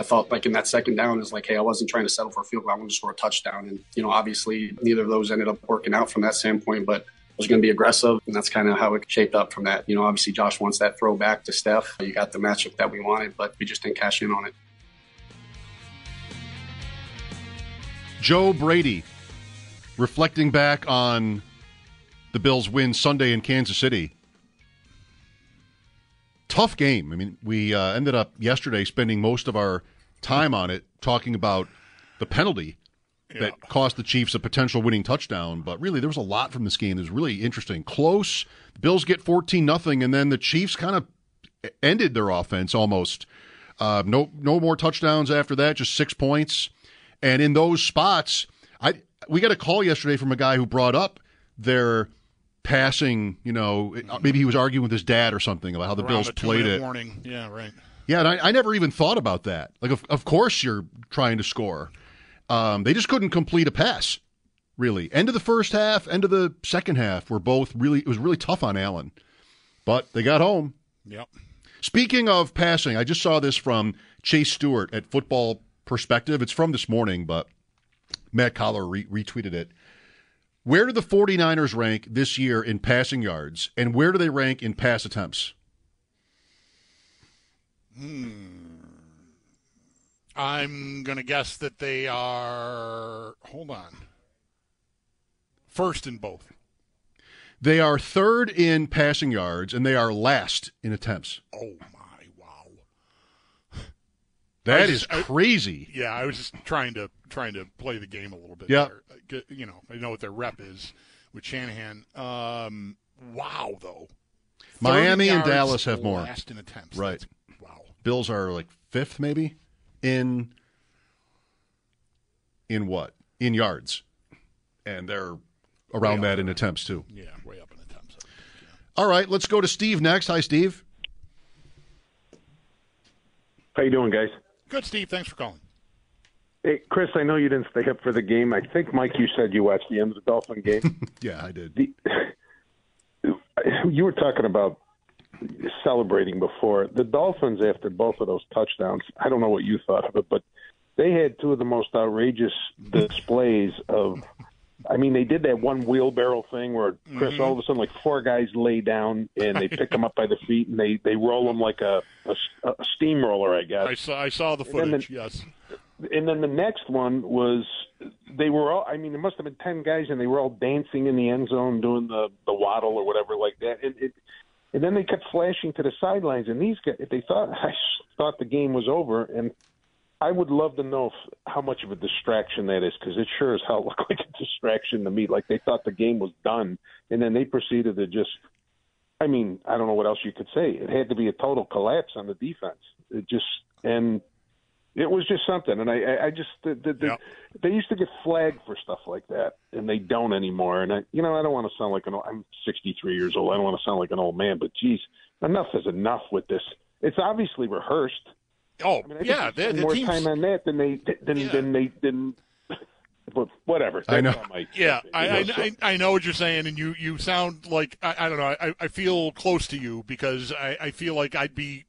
I felt like in that second down is like, hey, I wasn't trying to settle for a field goal. I wanted to score a touchdown. And, you know, obviously neither of those ended up working out from that standpoint, but I was going to be aggressive. And that's kind of how it shaped up from that. You know, obviously Josh wants that throw back to Steph. You got the matchup that we wanted, but we just didn't cash in on it. Joe Brady reflecting back on the Bills' win Sunday in Kansas City. Tough game. I mean, we uh, ended up yesterday spending most of our time on it talking about the penalty yeah. that cost the Chiefs a potential winning touchdown. But really, there was a lot from this game. It was really interesting. Close. The Bills get 14 nothing, and then the Chiefs kind of ended their offense almost. Uh, no, no more touchdowns after that. Just six points. And in those spots, I we got a call yesterday from a guy who brought up their passing. You know, maybe he was arguing with his dad or something about how the Around Bills played it. Warning. Yeah, right. Yeah, and I, I, never even thought about that. Like, of, of course you're trying to score. Um, they just couldn't complete a pass. Really, end of the first half, end of the second half were both really. It was really tough on Allen, but they got home. Yep. Speaking of passing, I just saw this from Chase Stuart at Football Perspective. It's from this morning, but Matt Coller re- retweeted it. Where do the 49ers rank this year in passing yards, and where do they rank in pass attempts? Hmm. I'm going to guess that they are. Hold on. First in both. They are third in passing yards, and they are last in attempts. Oh, my. Wow. That is just, crazy. I, yeah, I was just trying to trying to play the game a little bit. Yeah. You know, I know what their rep is with Shanahan. Um, wow, though. Miami and Dallas have more. Last in attempts. Right. That's Bills are like fifth, maybe in in what in yards, and they're around that in attempts too. Yeah, way up in attempts. Yeah. All right, let's go to Steve next. Hi, Steve. How you doing, guys? Good, Steve. Thanks for calling. Hey, Chris, I know you didn't stay up for the game. I think, Mike, you said you watched the end of the Dolphin game. yeah, I did. The, you were talking about celebrating before. The Dolphins, after both of those touchdowns, I don't know what you thought of it, but they had two of the most outrageous displays of. I mean, they did that one wheelbarrow thing where Chris, mm-hmm. all of a sudden, like four guys lay down and they pick them up by the feet and they they roll them like a a, a steamroller, I guess. I saw I saw the footage. The, yes. And then the next one was they were all. I mean, there must have been ten guys, and they were all dancing in the end zone, doing the the waddle or whatever like that. And it, and then they kept flashing to the sidelines. And these guys, if they thought I thought the game was over, and I would love to know if, how much of a distraction that is because it sure as hell looked like a distraction to me. Like they thought the game was done, and then they proceeded to just. I mean, I don't know what else you could say. It had to be a total collapse on the defense. It just and it was just something, and I, I just the, the, yep. they used to get flagged for stuff like that, and they don't anymore. And I, you know, I don't want to sound like an. old, I'm 63 years old. I don't want to sound like an old man, but geez, enough is enough with this. It's obviously rehearsed. Oh, I mean, I yeah, they more teams... time on that than they than yeah. than they than. But whatever. That's I know. My, yeah, I, I, I, I know what you're saying, and you, you sound like I, I don't know. I, I feel close to you because I, I feel like I'd be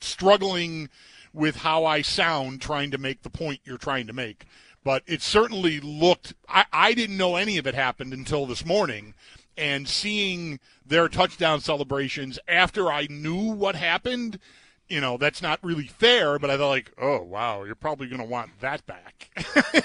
struggling with how I sound trying to make the point you're trying to make. But it certainly looked, I, I didn't know any of it happened until this morning. And seeing their touchdown celebrations after I knew what happened, you know, that's not really fair, but I thought, like, oh, wow, you're probably going to want that back.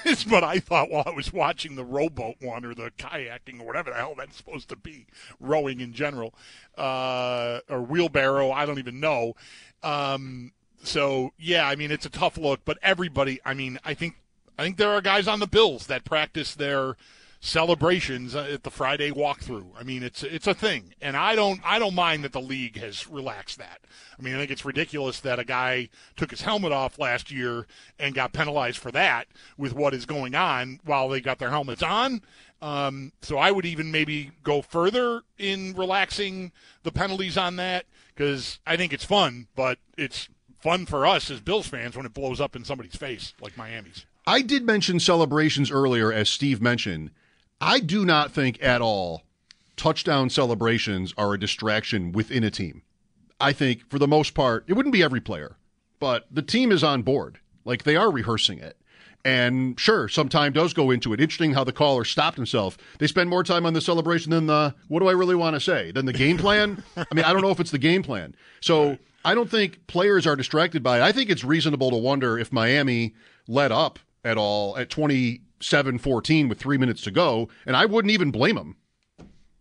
it's what I thought while I was watching the rowboat one or the kayaking or whatever the hell that's supposed to be, rowing in general, uh, or wheelbarrow, I don't even know. Um, so yeah, I mean it's a tough look, but everybody. I mean, I think I think there are guys on the Bills that practice their celebrations at the Friday walkthrough. I mean, it's it's a thing, and I don't I don't mind that the league has relaxed that. I mean, I think it's ridiculous that a guy took his helmet off last year and got penalized for that with what is going on while they got their helmets on. Um, so I would even maybe go further in relaxing the penalties on that because I think it's fun, but it's fun for us as Bills fans when it blows up in somebody's face like Miami's. I did mention celebrations earlier, as Steve mentioned. I do not think at all touchdown celebrations are a distraction within a team. I think for the most part, it wouldn't be every player, but the team is on board. Like they are rehearsing it. And sure, some time does go into it. Interesting how the caller stopped himself. They spend more time on the celebration than the what do I really want to say? Than the game plan? I mean, I don't know if it's the game plan. So I don't think players are distracted by it. I think it's reasonable to wonder if Miami let up at all at 27 14 with three minutes to go. And I wouldn't even blame them.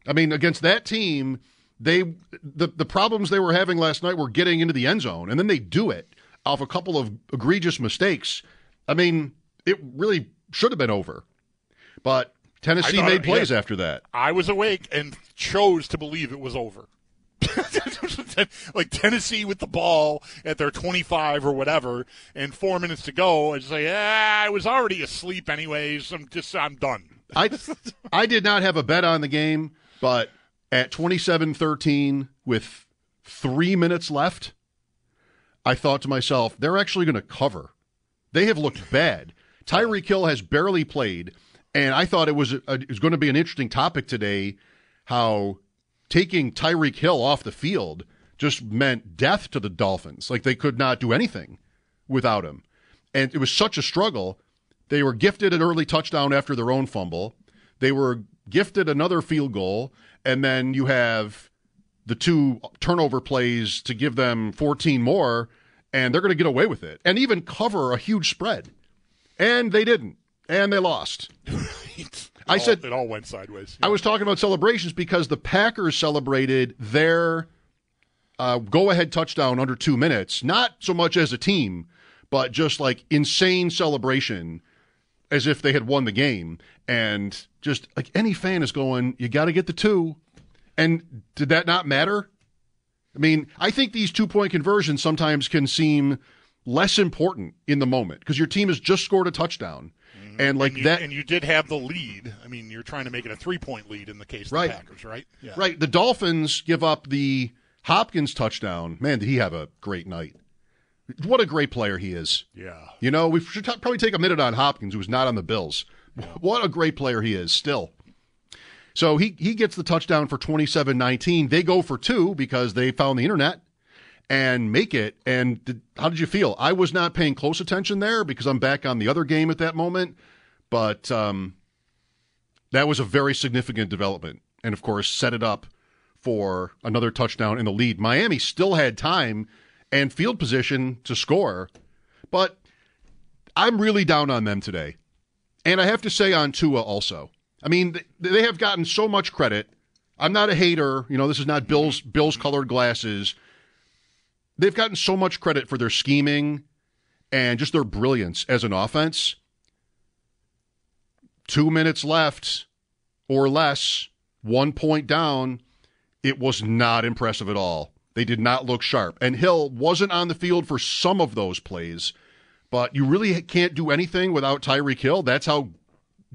I mean, against that team, they the, the problems they were having last night were getting into the end zone, and then they do it off a couple of egregious mistakes. I mean, it really should have been over. But Tennessee thought- made plays yeah. after that. I was awake and chose to believe it was over. like Tennessee with the ball at their 25 or whatever, and four minutes to go. Was like, ah, I was already asleep anyways. I'm just, I'm done. I I did not have a bet on the game, but at 27-13 with 3 minutes left, I thought to myself, they're actually going to cover. They have looked bad. Tyreek Hill has barely played, and I thought it was a, it was going to be an interesting topic today how taking Tyreek Hill off the field just meant death to the Dolphins. Like they could not do anything without him. And it was such a struggle. They were gifted an early touchdown after their own fumble. They were gifted another field goal, and then you have the two turnover plays to give them 14 more, and they're going to get away with it and even cover a huge spread. And they didn't, and they lost. I All- said- it all went sideways. I was talking about celebrations because the Packers celebrated their uh, go ahead touchdown under two minutes, not so much as a team, but just like insane celebration as if they had won the game. And just like any fan is going, you got to get the two. And did that not matter? I mean, I think these two point conversions sometimes can seem less important in the moment because your team has just scored a touchdown. And like and you, that, and you did have the lead. I mean, you're trying to make it a three point lead in the case of Right. the Packers, right? Yeah. Right. The Dolphins give up the Hopkins touchdown. Man, did he have a great night. What a great player he is. Yeah. You know, we should t- probably take a minute on Hopkins, who's not on the Bills. What a great player he is still. So he, he gets the touchdown for 27 19. They go for two because they found the internet and make it. And did, how did you feel? I was not paying close attention there because I'm back on the other game at that moment. But um, that was a very significant development. And of course, set it up for another touchdown in the lead. Miami still had time and field position to score, but I'm really down on them today. And I have to say on Tua also. I mean, they have gotten so much credit. I'm not a hater. You know, this is not Bill's Bill's colored glasses. They've gotten so much credit for their scheming and just their brilliance as an offense. Two minutes left or less, one point down. It was not impressive at all. They did not look sharp. And Hill wasn't on the field for some of those plays, but you really can't do anything without Tyreek Hill. That's how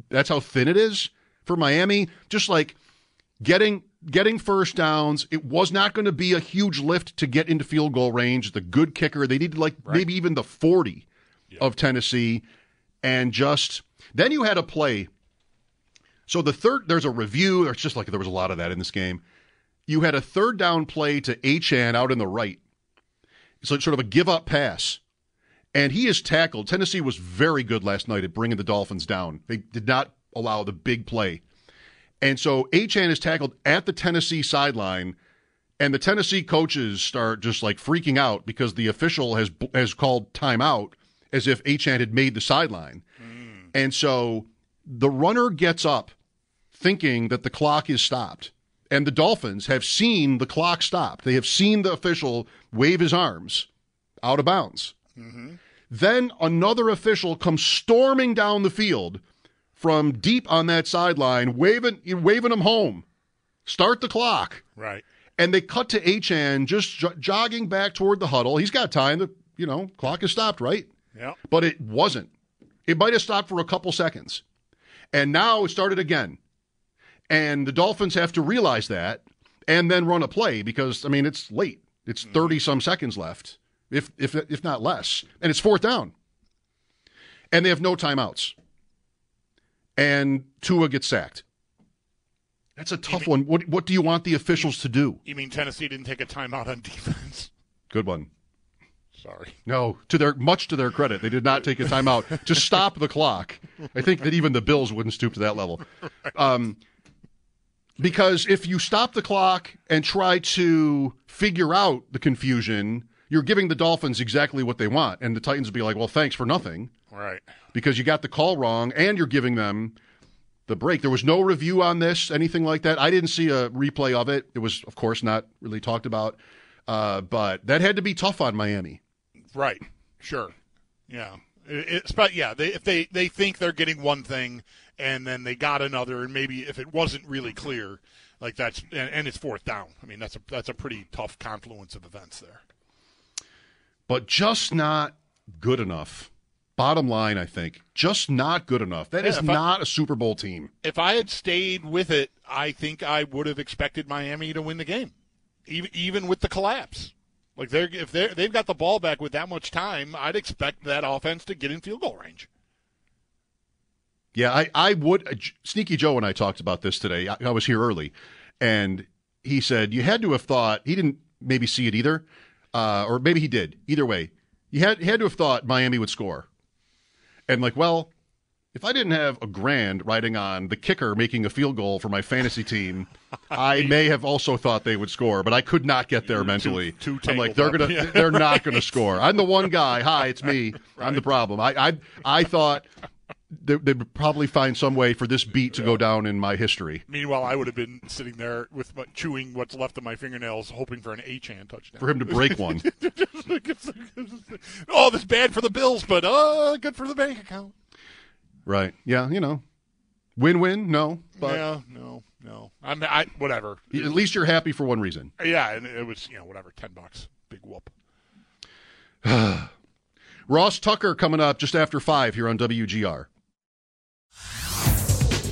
that's how thin it is for Miami. Just like getting getting first downs, it was not going to be a huge lift to get into field goal range. The good kicker, they needed like maybe even the 40 of Tennessee and just then you had a play. So the third there's a review, it's just like there was a lot of that in this game. You had a third down play to Achane out in the right. It's sort of a give up pass. And he is tackled. Tennessee was very good last night at bringing the Dolphins down. They did not allow the big play. And so Achane is tackled at the Tennessee sideline, and the Tennessee coaches start just like freaking out because the official has has called timeout as if Achane had made the sideline. And so the runner gets up thinking that the clock is stopped. And the Dolphins have seen the clock stopped. They have seen the official wave his arms out of bounds. Mm-hmm. Then another official comes storming down the field, from deep on that sideline, waving waving them home. Start the clock. Right. And they cut to Achane just jo- jogging back toward the huddle. He's got time. The you know clock is stopped, right? Yeah. But it wasn't. It might have stopped for a couple seconds, and now it started again. And the Dolphins have to realize that and then run a play because I mean it's late. It's mm-hmm. thirty some seconds left, if if if not less, and it's fourth down. And they have no timeouts. And Tua gets sacked. That's a tough one. What what do you want the officials to do? You mean Tennessee didn't take a timeout on defense? Good one. Sorry. No, to their much to their credit, they did not take a timeout to stop the clock. I think that even the Bills wouldn't stoop to that level. Um, because if you stop the clock and try to figure out the confusion, you're giving the Dolphins exactly what they want, and the Titans would be like, "Well, thanks for nothing," Right. because you got the call wrong, and you're giving them the break. There was no review on this, anything like that. I didn't see a replay of it. It was, of course, not really talked about, uh, but that had to be tough on Miami. Right. Sure. Yeah. It's but yeah, they, if they they think they're getting one thing and then they got another, and maybe if it wasn't really clear, like that's and, and it's fourth down. I mean, that's a that's a pretty tough confluence of events there. but just not good enough. Bottom line, I think, just not good enough. That Yeah, is not a Super Bowl team. If I had stayed with it, I think I would have expected Miami to win the game, even even with the collapse. Like they're if they they've got the ball back with that much time, I'd expect that offense to get in field goal range. Yeah, I, I would. uh, Sneaky Joe and I talked about this today. I, I was here early, and he said you had to have thought he didn't maybe see it either, uh, or maybe he did. Either way, you had had to have thought Miami would score, and like, well, if I didn't have a grand riding on the kicker making a field goal for my fantasy team, I may have also thought they would score, but I could not get there mentally. too I'm like, they're gonna. Yeah. they're not gonna score. I'm the one guy. Hi, it's me. I'm the problem. I, I, I thought they, they would probably find some way for this beat to go down in my history. Meanwhile, I would have been sitting there with my, chewing what's left of my fingernails, hoping for an Achane touchdown. For him to break one. oh, this bad for the Bills, but uh, good for the bank account. Right. Yeah, you know. Win win, no. But yeah, no, no. I'm I whatever. at least you're happy for one reason. Yeah, and it was you know whatever, ten bucks, big whoop. Ross Tucker coming up just after five here on WGR.